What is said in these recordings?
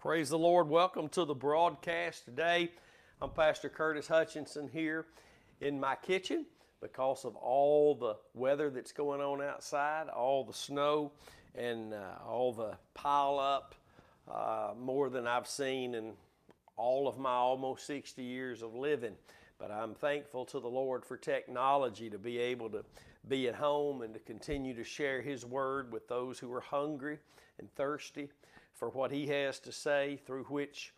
Praise the Lord. Welcome to the broadcast today. I'm Pastor Curtis Hutchinson here in my kitchen because of all the weather that's going on outside, all the snow, and uh, all the pile up, uh, more than I've seen in all of my almost 60 years of living. But I'm thankful to the Lord for technology to be able to be at home and to continue to share His Word with those who are hungry and thirsty for what He has to say, through which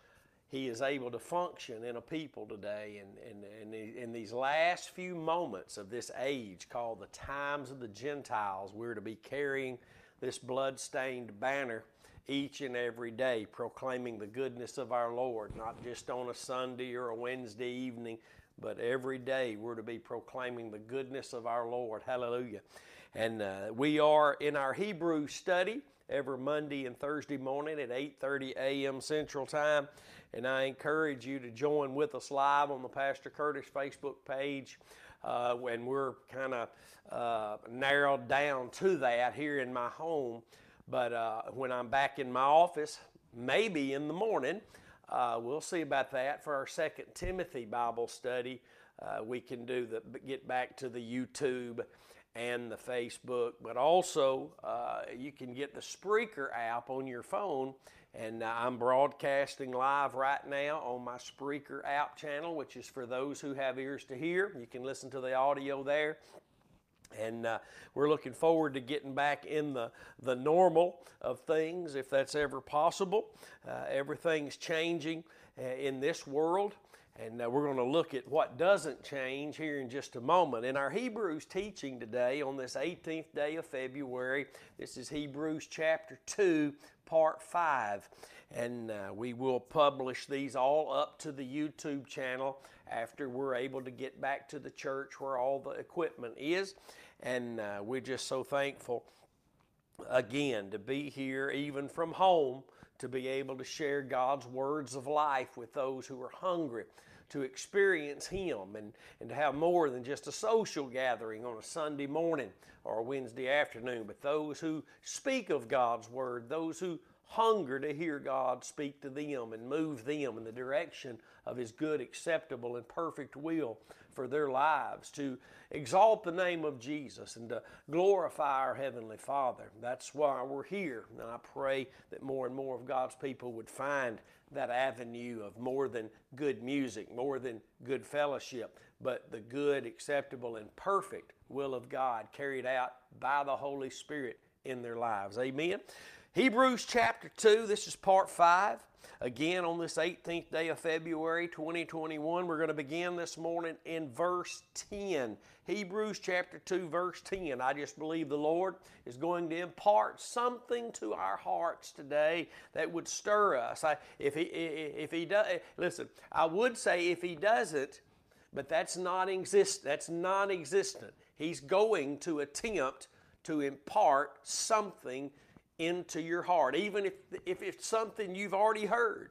He is able to function in a people today. And, and, and in these last few moments of this age called the times of the Gentiles, we're to be carrying this blood-stained banner each and every day, proclaiming the goodness of our Lord, not just on a Sunday or a Wednesday evening, but every day we're to be proclaiming the goodness of our Lord. Hallelujah. And uh, we are in our Hebrew study every Monday and Thursday morning at 8:30 a.m. Central Time, and I encourage you to join with us live on the Pastor Curtis Facebook page. Uh, when we're kind of uh, narrowed down to that here in my home, but uh, when I'm back in my office, maybe in the morning, uh, we'll see about that for our Second Timothy Bible study. Uh, we can do the get back to the YouTube and the Facebook, but also uh, you can get the Spreaker app on your phone. And uh, I'm broadcasting live right now on my Spreaker app channel, which is for those who have ears to hear. You can listen to the audio there. And uh, we're looking forward to getting back in the, the normal of things, if that's ever possible. Uh, everything's changing uh, in this world. And uh, we're going to look at what doesn't change here in just a moment. In our Hebrews teaching today, on this 18th day of February, this is Hebrews chapter 2, part 5. And uh, we will publish these all up to the YouTube channel after we're able to get back to the church where all the equipment is. And uh, we're just so thankful again to be here, even from home, to be able to share God's words of life with those who are hungry to experience Him and, and to have more than just a social gathering on a Sunday morning or a Wednesday afternoon, but those who speak of God's Word, those who hunger to hear God speak to them and move them in the direction of His good, acceptable, and perfect will for their lives, to exalt the name of Jesus and to glorify our Heavenly Father. That's why we're here. And I pray that more and more of God's people would find that avenue of more than good music, more than good fellowship, but the good, acceptable, and perfect will of God carried out by the Holy Spirit in their lives. Amen. Hebrews chapter 2, this is part 5. Again, on this 18th day of February 2021, we're going to begin this morning in verse 10. Hebrews chapter 2, verse 10. I just believe the Lord is going to impart something to our hearts today that would stir us. I, if He, if he does, eh, listen, I would say if He doesn't, but that's not exist. That's non-existent. He's going to attempt to impart something into your heart, even if, if it's something you've already heard.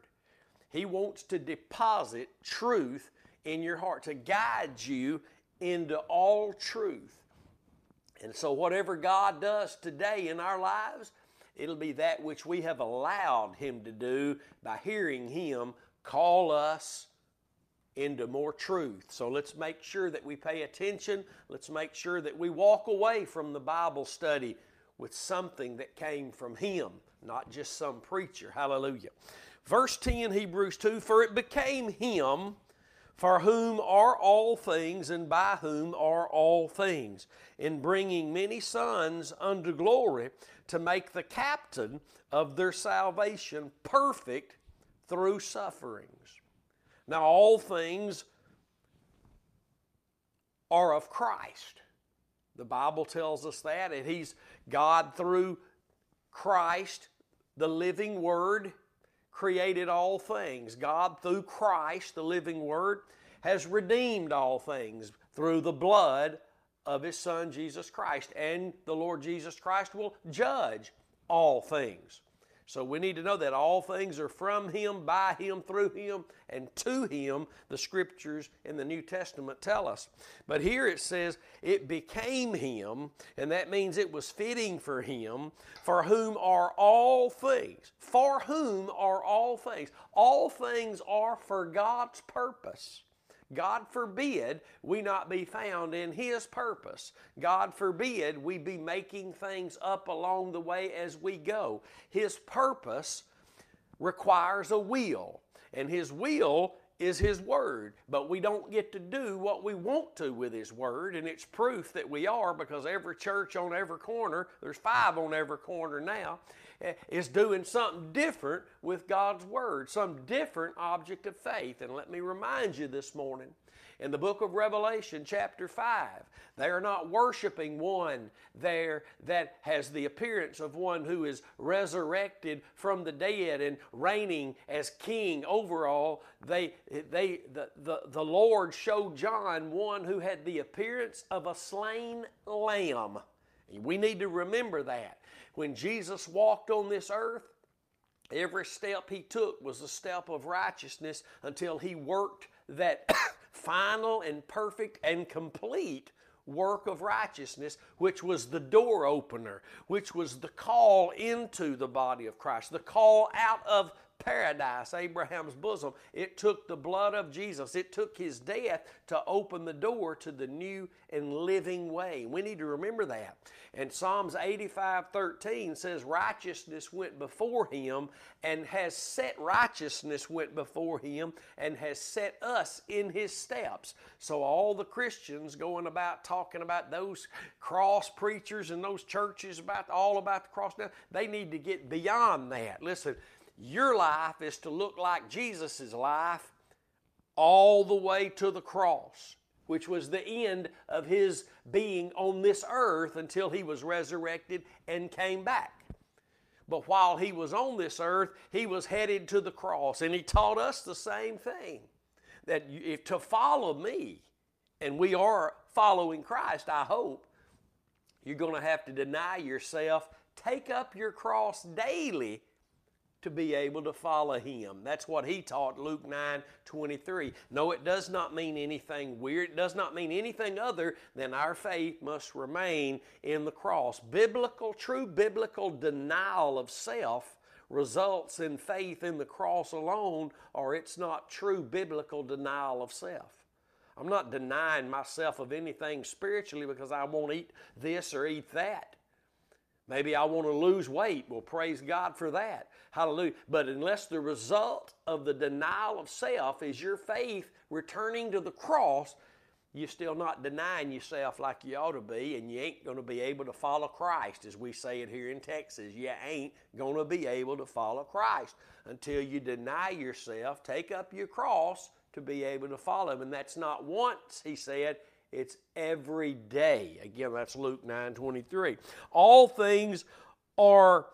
He wants to deposit truth in your heart, to guide you into all truth. And so, whatever God does today in our lives, it'll be that which we have allowed Him to do by hearing Him call us into more truth. So let's make sure that we pay attention. Let's make sure that we walk away from the Bible study with something that came from him, not just some preacher. Hallelujah. Verse 10, Hebrews 2 For it became him for whom are all things and by whom are all things, in bringing many sons unto glory to make the captain of their salvation perfect through sufferings. Now, all things are of Christ. The Bible tells us that, and He's God through Christ, the living Word, created all things. God through Christ, the living Word, has redeemed all things through the blood of His Son Jesus Christ. And the Lord Jesus Christ will judge all things. So we need to know that all things are from Him, by Him, through Him, and to Him, the Scriptures in the New Testament tell us. But here it says, it became Him, and that means it was fitting for Him, for whom are all things. For whom are all things. All things are for God's purpose. God forbid we not be found in His purpose. God forbid we be making things up along the way as we go. His purpose requires a will, and His will is His Word. But we don't get to do what we want to with His Word, and it's proof that we are because every church on every corner, there's five on every corner now, Eh, is doing something different with God's Word, some different object of faith. And let me remind you this morning in the book of Revelation, chapter 5. They are not worshiping one there that has the appearance of one who is resurrected from the dead and reigning as king over all. They, they, the, the, the Lord showed John one who had the appearance of a slain lamb. We need to remember that. When Jesus walked on this earth, every step he took was a step of righteousness until he worked that final and perfect and complete work of righteousness, which was the door opener, which was the call into the body of Christ, the call out of paradise, Abraham's bosom. It took the blood of Jesus, it took his death to open the door to the new and living way. We need to remember that. And Psalms 85 13 says, Righteousness went before him and has set righteousness went before him and has set us in his steps. So, all the Christians going about talking about those cross preachers and those churches about all about the cross now, they need to get beyond that. Listen, your life is to look like Jesus' life all the way to the cross, which was the end of his being on this earth until he was resurrected and came back. But while he was on this earth, he was headed to the cross. And he taught us the same thing that if to follow me, and we are following Christ, I hope, you're going to have to deny yourself, take up your cross daily to be able to follow him. That's what he taught Luke 9 23. No, it does not mean anything weird. It does not mean anything other than our faith must remain in the cross. Biblical, true biblical denial of self results in faith in the cross alone, or it's not true biblical denial of self. I'm not denying myself of anything spiritually because I won't eat this or eat that. Maybe I want to lose weight. Well, praise God for that. Hallelujah. But unless the result of the denial of self is your faith returning to the cross, you're still not denying yourself like you ought to be, and you ain't going to be able to follow Christ, as we say it here in Texas. You ain't going to be able to follow Christ until you deny yourself, take up your cross to be able to follow Him. And that's not once, He said, it's every day. Again, that's Luke 9 23. All things are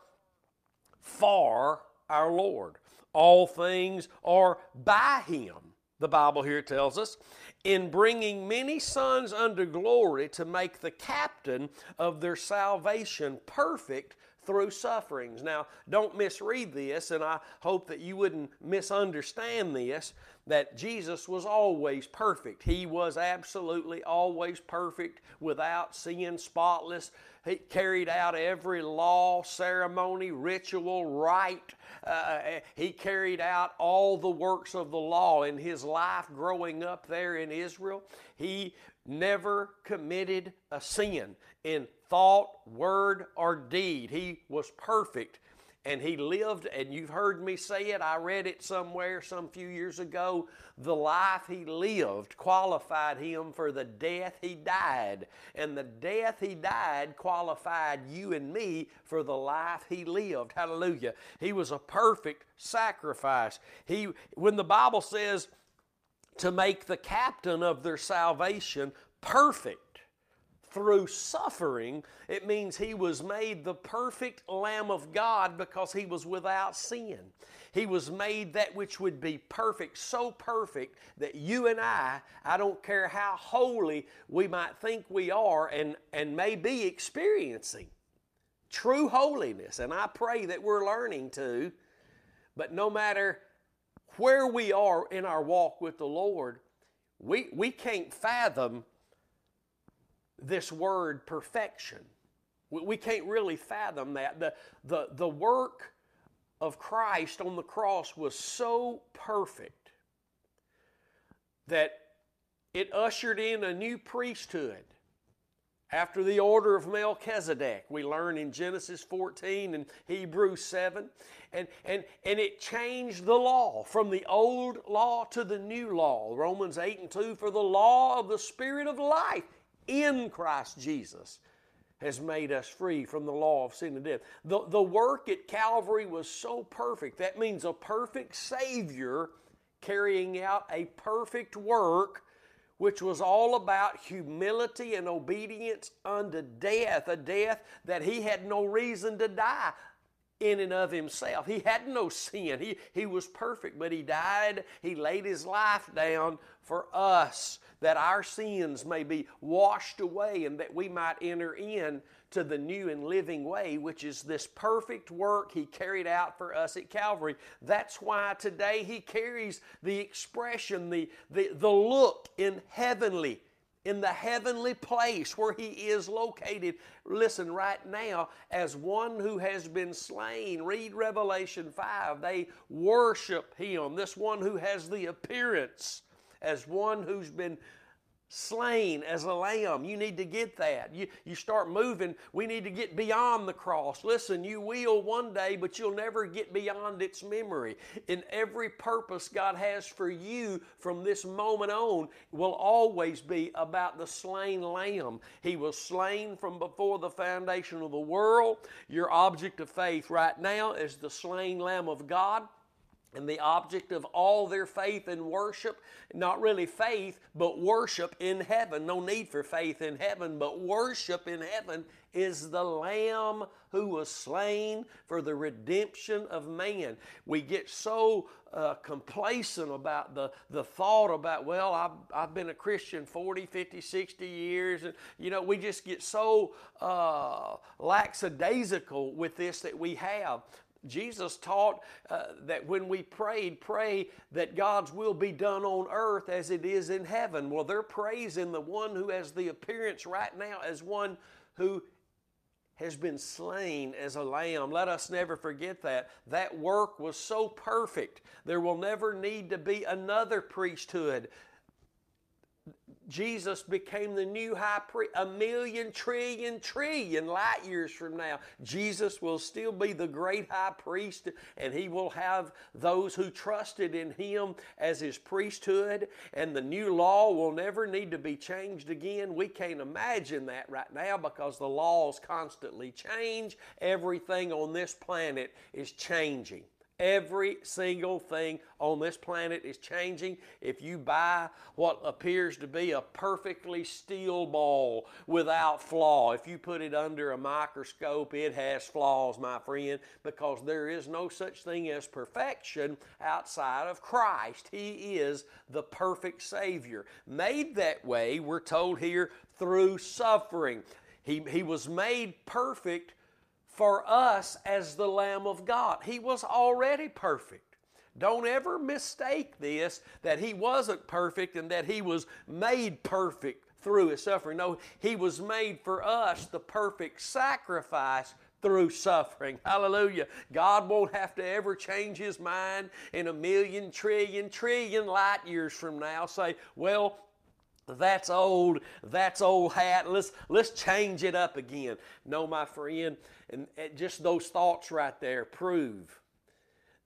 for our Lord, all things are by Him. The Bible here tells us, in bringing many sons unto glory to make the captain of their salvation perfect through sufferings. Now, don't misread this, and I hope that you wouldn't misunderstand this that Jesus was always perfect. He was absolutely always perfect, without sin, spotless. He carried out every law, ceremony, ritual, rite. Uh, he carried out all the works of the law in his life growing up there in Israel. He never committed a sin in thought, word, or deed. He was perfect and he lived, and you've heard me say it, I read it somewhere some few years ago. The life he lived qualified him for the death he died. And the death he died qualified you and me for the life he lived. Hallelujah. He was a perfect sacrifice. He, when the Bible says to make the captain of their salvation perfect, through suffering, it means he was made the perfect Lamb of God because he was without sin. He was made that which would be perfect, so perfect that you and I, I don't care how holy we might think we are and, and may be experiencing. true holiness. And I pray that we're learning to. But no matter where we are in our walk with the Lord, we, we can't fathom this word perfection. We, we can't really fathom that. The, the, the work of Christ on the cross was so perfect that it ushered in a new priesthood after the order of Melchizedek, we learn in Genesis 14 and Hebrews 7. And, and, and it changed the law from the old law to the new law. Romans 8 and 2 For the law of the Spirit of life in Christ Jesus has made us free from the law of sin and death. The, the work at Calvary was so perfect. That means a perfect Savior carrying out a perfect work which was all about humility and obedience unto death, a death that he had no reason to die in and of himself. He had no sin. He, he was perfect, but he died. He laid his life down for us that our sins may be washed away and that we might enter in to the new and living way, which is this perfect work He carried out for us at Calvary. That's why today He carries the expression, the, the, the look in heavenly in the heavenly place where he is located. Listen, right now, as one who has been slain, read Revelation 5. They worship him, this one who has the appearance as one who's been slain as a lamb. You need to get that. You, you start moving. We need to get beyond the cross. Listen, you will one day, but you'll never get beyond its memory. In every purpose God has for you from this moment on will always be about the slain lamb. He was slain from before the foundation of the world. Your object of faith right now is the slain lamb of God and the object of all their faith and worship, not really faith, but worship in heaven. No need for faith in heaven, but worship in heaven is the Lamb who was slain for the redemption of man. We get so uh, complacent about the, the thought about, well, I've, I've been a Christian 40, 50, 60 years. And, you know, we just get so uh, lackadaisical with this that we have. Jesus taught uh, that when we prayed, pray that God's will be done on earth as it is in heaven. Well, they're praising the one who has the appearance right now as one who has been slain as a lamb. Let us never forget that. That work was so perfect. There will never need to be another priesthood. Jesus became the new high priest a million trillion trillion light years from now. Jesus will still be the great high priest and he will have those who trusted in him as his priesthood and the new law will never need to be changed again. We can't imagine that right now because the laws constantly change. Everything on this planet is changing. Every single thing on this planet is changing. If you buy what appears to be a perfectly steel ball without flaw, if you put it under a microscope, it has flaws, my friend, because there is no such thing as perfection outside of Christ. He is the perfect Savior. Made that way, we're told here, through suffering. He, he was made perfect for us as the Lamb of God. He was already perfect. Don't ever mistake this that he wasn't perfect and that he was made perfect through his suffering. No, he was made for us the perfect sacrifice through suffering. Hallelujah. God won't have to ever change his mind in a million, trillion, trillion light years from now. Say, well, that's old, that's old hat. Let's let's change it up again. No, my friend, and, just those thoughts right there prove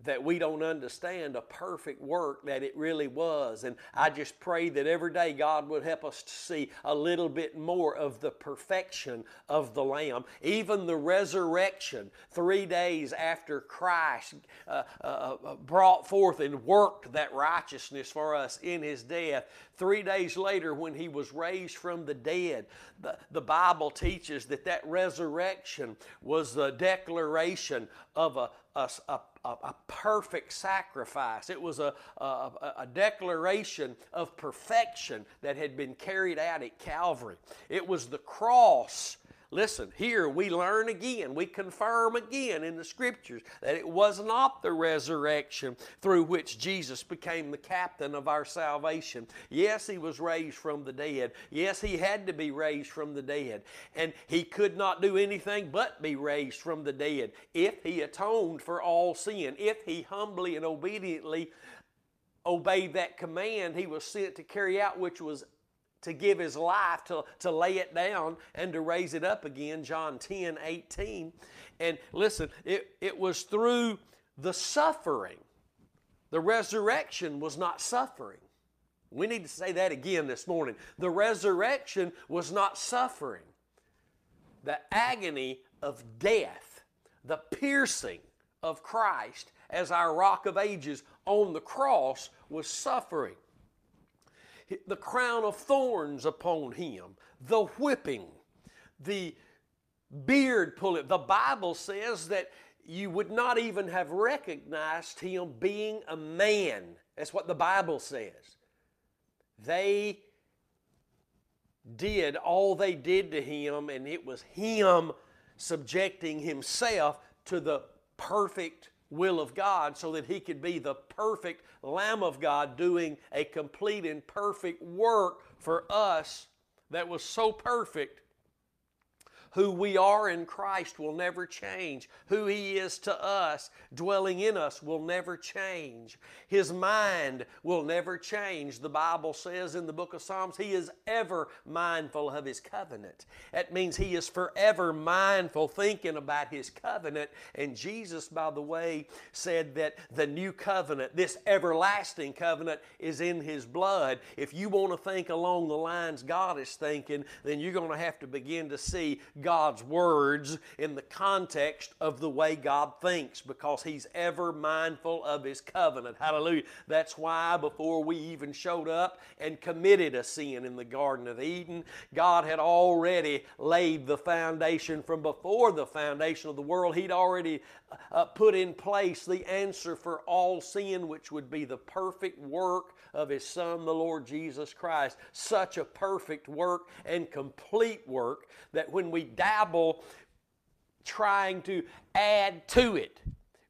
that we don't understand a perfect work that it really was. And I just pray that every day God would help us to see a little bit more of the perfection of the Lamb. Even the resurrection, three days after Christ uh, uh, uh brought forth and worked that righteousness for us in His death, three days later when He was raised from the dead, the, the Bible teaches that that resurrection was the declaration of a, a, a a, a perfect sacrifice. It was a, a, a declaration of perfection that had been carried out at Calvary. It was the cross Listen, here we learn again, we confirm again in the scriptures that it was not the resurrection through which Jesus became the captain of our salvation. Yes, he was raised from the dead. Yes, he had to be raised from the dead. And he could not do anything but be raised from the dead if he atoned for all sin, if he humbly and obediently obeyed that command he was sent to carry out, which was to give his life, to, to lay it down, and to raise it up again, John 10 18. And listen, it, it was through the suffering. The resurrection was not suffering. We need to say that again this morning. The resurrection was not suffering. The agony of death, the piercing of Christ as our rock of ages on the cross was suffering the crown of thorns upon him, the whipping, the beard pulling. The Bible says that you would not even have recognized him being a man. That's what the Bible says. They did all they did to him, and it was him subjecting himself to the perfect will of God so that he could be the perfect Lamb of God doing a complete and perfect work for us that was so perfect who we are in Christ will never change. Who He is to us, dwelling in us, will never change. His mind will never change. The Bible says in the book of Psalms, He is ever mindful of His covenant. That means He is forever mindful, thinking about His covenant. And Jesus, by the way, said that the new covenant, this everlasting covenant, is in His blood. If you want to think along the lines God is thinking, then you're going to have to begin to see God's words in the context of the way God thinks because He's ever mindful of His covenant. Hallelujah. That's why before we even showed up and committed a sin in the Garden of Eden, God had already laid the foundation from before the foundation of the world. He'd already uh, put in place the answer for all sin, which would be the perfect work of His Son, the Lord Jesus Christ. Such a perfect work and complete work that when we dabble trying to add to it,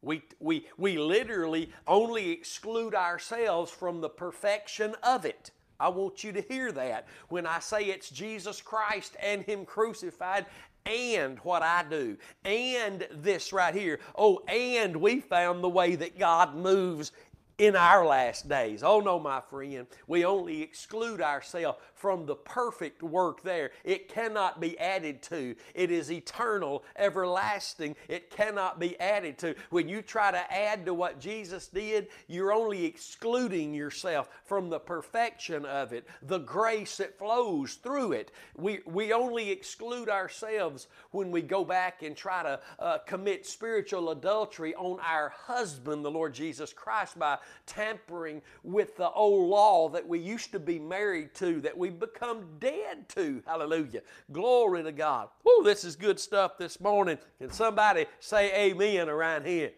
we, we, we literally only exclude ourselves from the perfection of it. I want you to hear that. When I say it's Jesus Christ and Him crucified and what I do, and this right here. Oh, and we found the way that God moves in our last days. Oh no, my friend, we only exclude ourselves from the perfect work there. It cannot be added to. It is eternal, everlasting. It cannot be added to. When you try to add to what Jesus did, you're only excluding yourself from the perfection of it, the grace that flows through it. We, we only exclude ourselves when we go back and try to uh, commit spiritual adultery on our husband, the Lord Jesus Christ, by tampering with the old law that we used to be married to, that we've become dead to. Hallelujah. Glory to God. Oh, this is good stuff this morning. Can somebody say amen around here?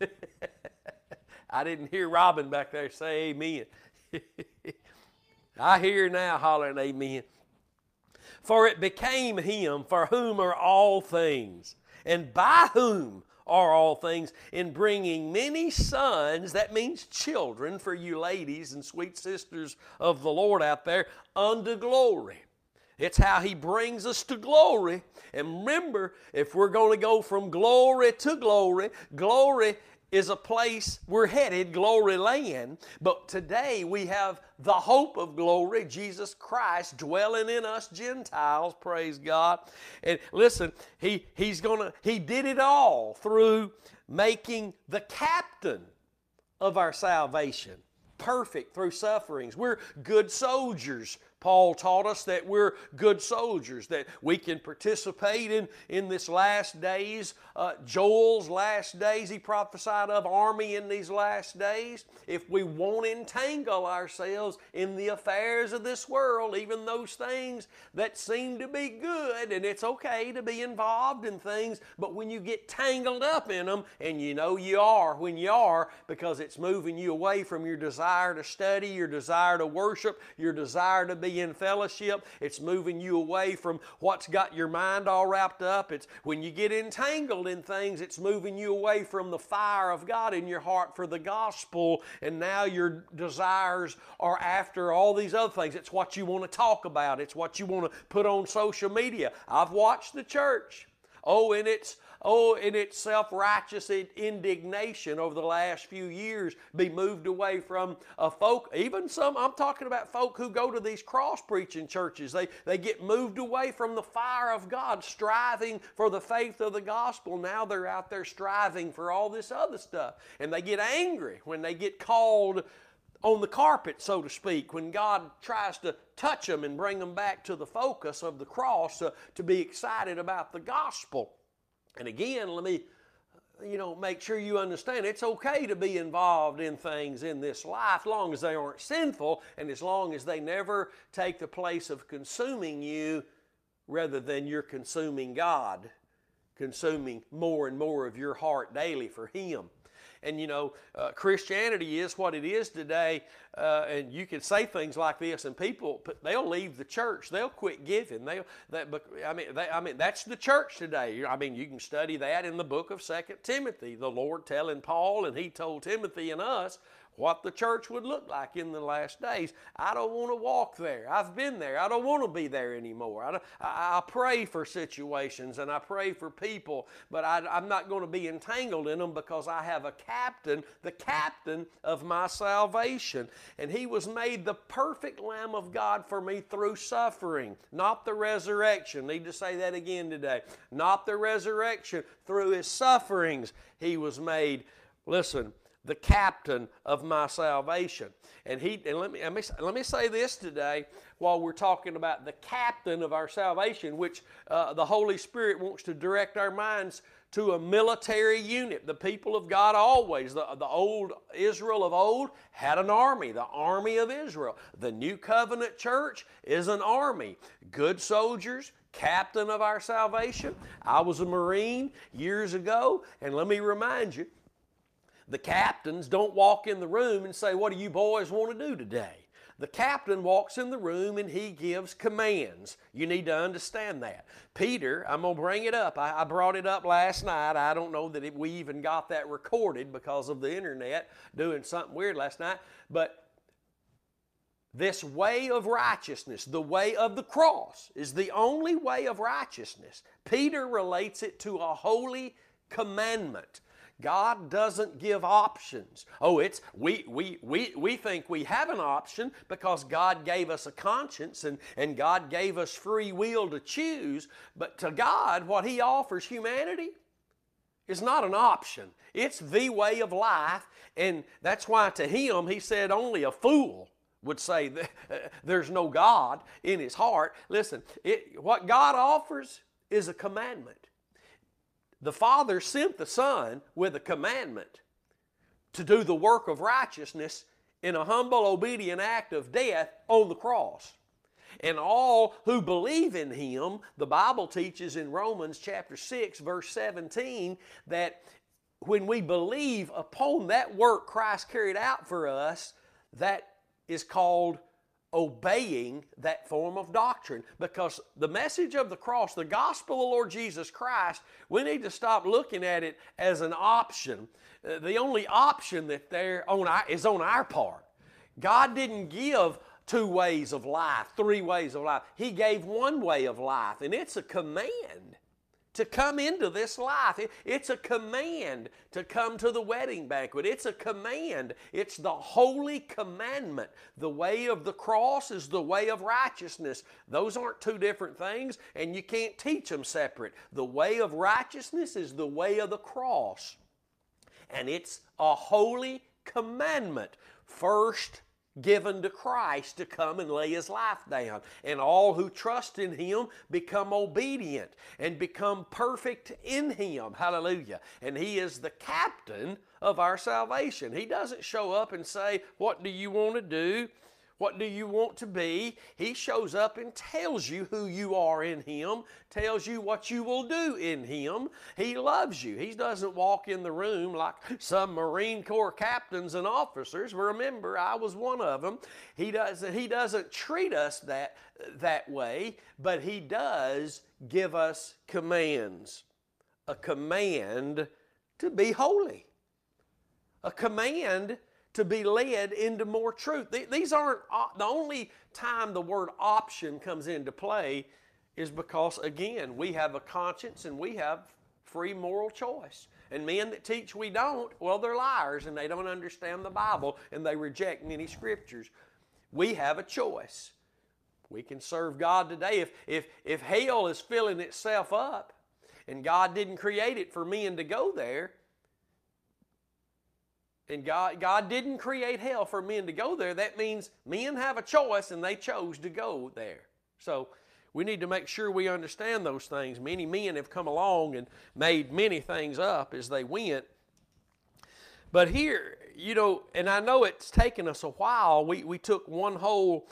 I didn't hear Robin back there say amen. I hear now hollering amen. For it became him for whom are all things, and by whom are all things, in bringing many sons, that means children for you ladies and sweet sisters of the Lord out there, unto glory. It's how He brings us to glory. And remember, if we're going to go from glory to glory, glory is a place we're headed, glory land. But today we have the hope of glory, Jesus Christ dwelling in us Gentiles, praise God. And listen, he, he's gonna, he did it all through making the captain of our salvation perfect through sufferings. We're good soldiers Paul taught us that we're good soldiers, that we can participate in, in this last days. Uh, Joel's last days, he prophesied of army in these last days. If we won't entangle ourselves in the affairs of this world, even those things that seem to be good, and it's okay to be involved in things, but when you get tangled up in them, and you know you are when you are, because it's moving you away from your desire to study, your desire to worship, your desire to be be in fellowship. It's moving you away from what's got your mind all wrapped up. It's when you get entangled in things, it's moving you away from the fire of God in your heart for the gospel. And now your desires are after all these other things. It's what you want to talk about, it's what you want to put on social media. I've watched the church. Oh, and it's oh, in its self righteous indignation over the last few years, be moved away from a folk, even some, I'm talking about folk who go to these cross preaching churches. They, they get moved away from the fire of God, striving for the faith of the gospel. Now they're out there striving for all this other stuff. And they get angry when they get called on the carpet, so to speak, when God tries to touch them and bring them back to the focus of the cross uh, to be excited about the gospel. And again, let me you know, make sure you understand it's okay to be involved in things in this life, as long as they aren't sinful and as long as they never take the place of consuming you rather than you're consuming God, consuming more and more of your heart daily for Him. And you know, uh, Christianity is what it is today. Uh, and you can say things like this, and people they'll leave the church. They'll quit giving. They'll that, I mean, they, I mean, that's the church today. I mean, you can study that in the book of Second Timothy. The Lord telling Paul, and He told Timothy and us what the church would look like in the last days. I don't want to walk there. I've been there. I don't want to be there anymore. I, I, pray for situations and I pray for people, but I, I'm not going to be entangled in them because I have a captain, the captain of my salvation. And he was made the perfect Lamb of God for me through suffering, not the resurrection. Need to say that again today. Not the resurrection. Through his sufferings, he was made. Listen, the captain of my salvation. And he and let me, let me say this today while we're talking about the captain of our salvation, which uh, the Holy Spirit wants to direct our minds to a military unit. The people of God always, the, the old Israel of old had an army, the army of Israel. The new covenant church is an army. Good soldiers, captain of our salvation. I was a Marine years ago, and let me remind you, the captains don't walk in the room and say, What do you boys want to do today? The captain walks in the room and he gives commands. You need to understand that. Peter, I'm going to bring it up. I, brought it up last night. I don't know that we even got that recorded because of the internet doing something weird last night. But this way of righteousness, the way of the cross, is the only way of righteousness. Peter relates it to a holy commandment. God doesn't give options. Oh, it's we we we we think we have an option because God gave us a conscience and, and God gave us free will to choose. But to God, what He offers humanity is not an option. It's the way of life, and that's why to him he said only a fool would say that, uh, there's no God in his heart. Listen, it, what God offers is a commandment. The Father sent the Son with a commandment to do the work of righteousness in a humble, obedient act of death on the cross. And all who believe in Him, the Bible teaches in Romans chapter 6, verse 17, that when we believe upon that work Christ carried out for us, that is called obeying that form of doctrine because the message of the cross, the gospel of the Lord Jesus Christ, we need to stop looking at it as an option. Uh, the only option that there on our, is on our part. God didn't give two ways of life, three ways of life. He gave one way of life, and it's a command to come into this life. It's a command to come to the wedding banquet. It's a command. It's the holy commandment. The way of the cross is the way of righteousness. Those aren't two different things, and you can't teach them separate. The way of righteousness is the way of the cross, and it's a holy commandment. First, given to Christ to come and lay his life down. And all who trust in him become obedient and become perfect in him. Hallelujah. And he is the captain of our salvation. He doesn't show up and say, What do you want to do? What do you want to be? He shows up and tells you who you are in Him, tells you what you will do in Him. He loves you. He doesn't walk in the room like some Marine Corps captains and officers. Remember, I was one of them. He doesn't, he doesn't treat us that, that way, but He does give us commands. A command to be holy. A command to be led into more truth. These aren't the only time the word option comes into play is because, again, we have a conscience and we have free moral choice. And men that teach we don't, well, they're liars and they don't understand the Bible and they reject many scriptures. We have a choice. We can serve God today. If, if, if hell is filling itself up and God didn't create it for men to go there, and God, God didn't create hell for men to go there. That means men have a choice and they chose to go there. So we need to make sure we understand those things. Many men have come along and made many things up as they went. But here, you know, and I know it's taken us a while. We, we took one whole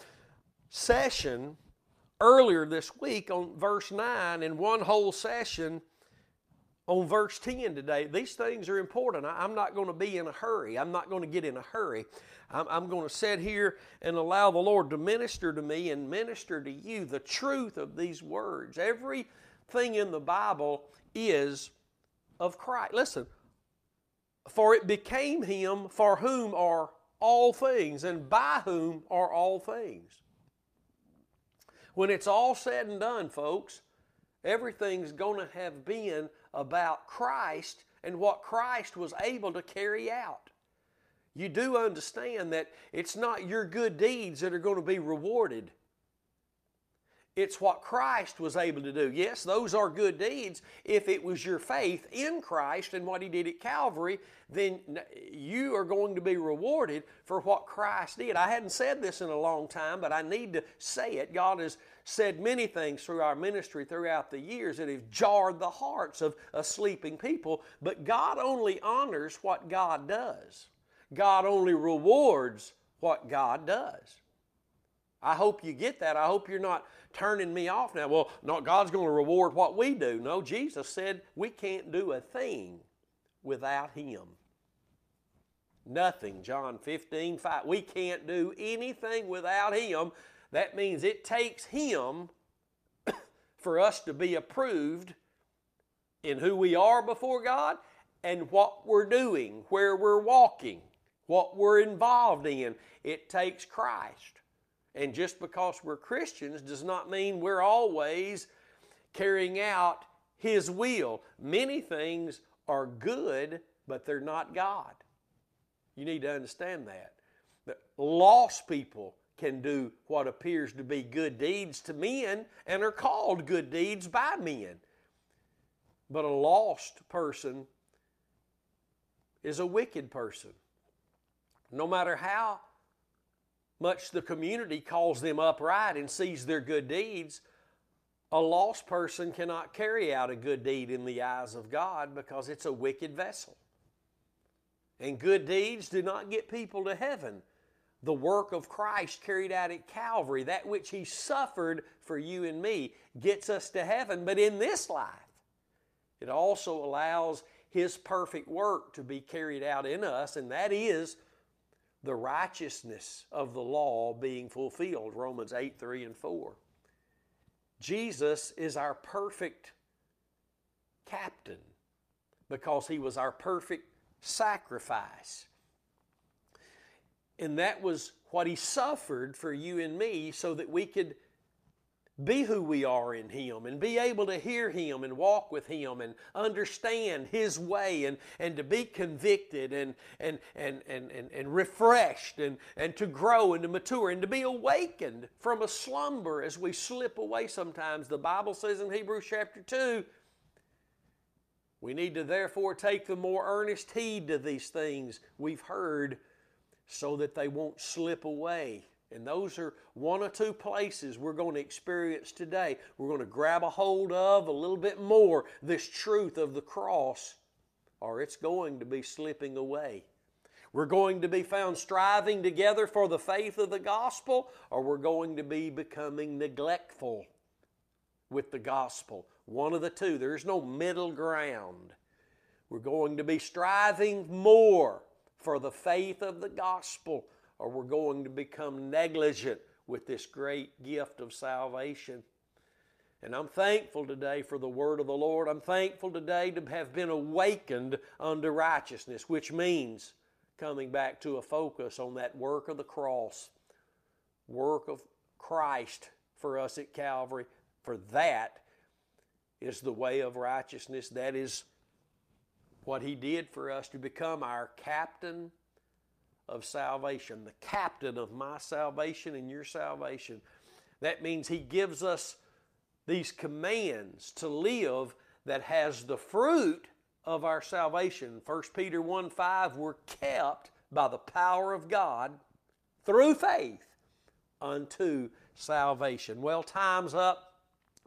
session earlier this week on verse 9 and one whole session on verse 10 today. These things are important. I, am not going to be in a hurry. I'm not going to get in a hurry. I'm, I'm going to sit here and allow the Lord to minister to me and minister to you the truth of these words. Everything in the Bible is of Christ. Listen, for it became him for whom are all things, and by whom are all things. When it's all said and done, folks, everything's going to have been about Christ and what Christ was able to carry out. You do understand that it's not your good deeds that are going to be rewarded. It's what Christ was able to do. Yes, those are good deeds. If it was your faith in Christ and what He did at Calvary, then you are going to be rewarded for what Christ did. I hadn't said this in a long time, but I need to say it. God has said many things through our ministry throughout the years that have jarred the hearts of, a sleeping people, but God only honors what God does. God only rewards what God does. I hope you get that. I hope you're not turning me off now. Well, no, God's going to reward what we do. No, Jesus said we can't do a thing without Him. Nothing. John 15, 5. We can't do anything without Him. That means it takes Him for us to be approved in who we are before God and what we're doing, where we're walking, what we're involved in. It takes Christ. And just because we're Christians does not mean we're always carrying out His will. Many things are good, but they're not God. You need to understand that. That lost people can do what appears to be good deeds to men and are called good deeds by men. But a lost person is a wicked person. No matter how much the community calls them upright and sees their good deeds, a lost person cannot carry out a good deed in the eyes of God because it's a wicked vessel. And good deeds do not get people to heaven. The work of Christ carried out at Calvary, that which He suffered for you and me, gets us to heaven. But in this life, it also allows His perfect work to be carried out in us, and that is the righteousness of the law being fulfilled. Romans 8 3 and 4. Jesus is our perfect captain because he was our perfect sacrifice. And that was what he suffered for you and me so that we could be who we are in Him and be able to hear Him and walk with Him and understand His way and, and to be convicted and, and, and, and, and, and refreshed and, and to grow and to mature and to be awakened from a slumber as we slip away sometimes. The Bible says in Hebrews chapter 2 we need to therefore take the more earnest heed to these things we've heard so that they won't slip away. And those are one or two places we're going to experience today. We're going to grab a hold of a little bit more this truth of the cross, or it's going to be slipping away. We're going to be found striving together for the faith of the gospel, or we're going to be becoming neglectful with the gospel. One of the two. There's no middle ground. We're going to be striving more for the faith of the gospel, or we're going to become negligent with this great gift of salvation. And I'm thankful today for the word of the Lord. I'm thankful today to have been awakened unto righteousness, which means coming back to a focus on that work of the cross, work of Christ for us at Calvary. For that is the way of righteousness. That is what He did for us to become our captain of salvation, the captain of my salvation and your salvation. That means He gives us these commands to live that has the fruit of our salvation. 1 Peter 1 5, we're kept by the power of God through faith unto salvation. Well, time's up.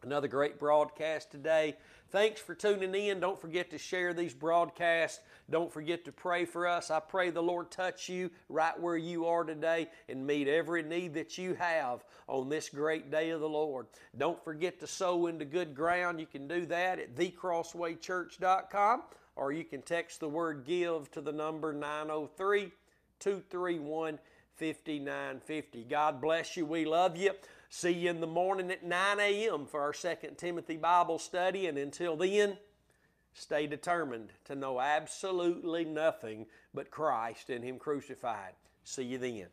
Another great broadcast today. Thanks for tuning in. Don't forget to share these broadcasts. Don't forget to pray for us. I pray the Lord touch you right where you are today and meet every need that you have on this great day of the Lord. Don't forget to sow into good ground. You can do that at thecrosswaychurch.com or you can text the word give to the number 903 231 5950. God bless you. We love you. See you in the morning at 9 a.m. for our Second Timothy Bible study. And until then, stay determined to know absolutely nothing but Christ and Him crucified. See you then.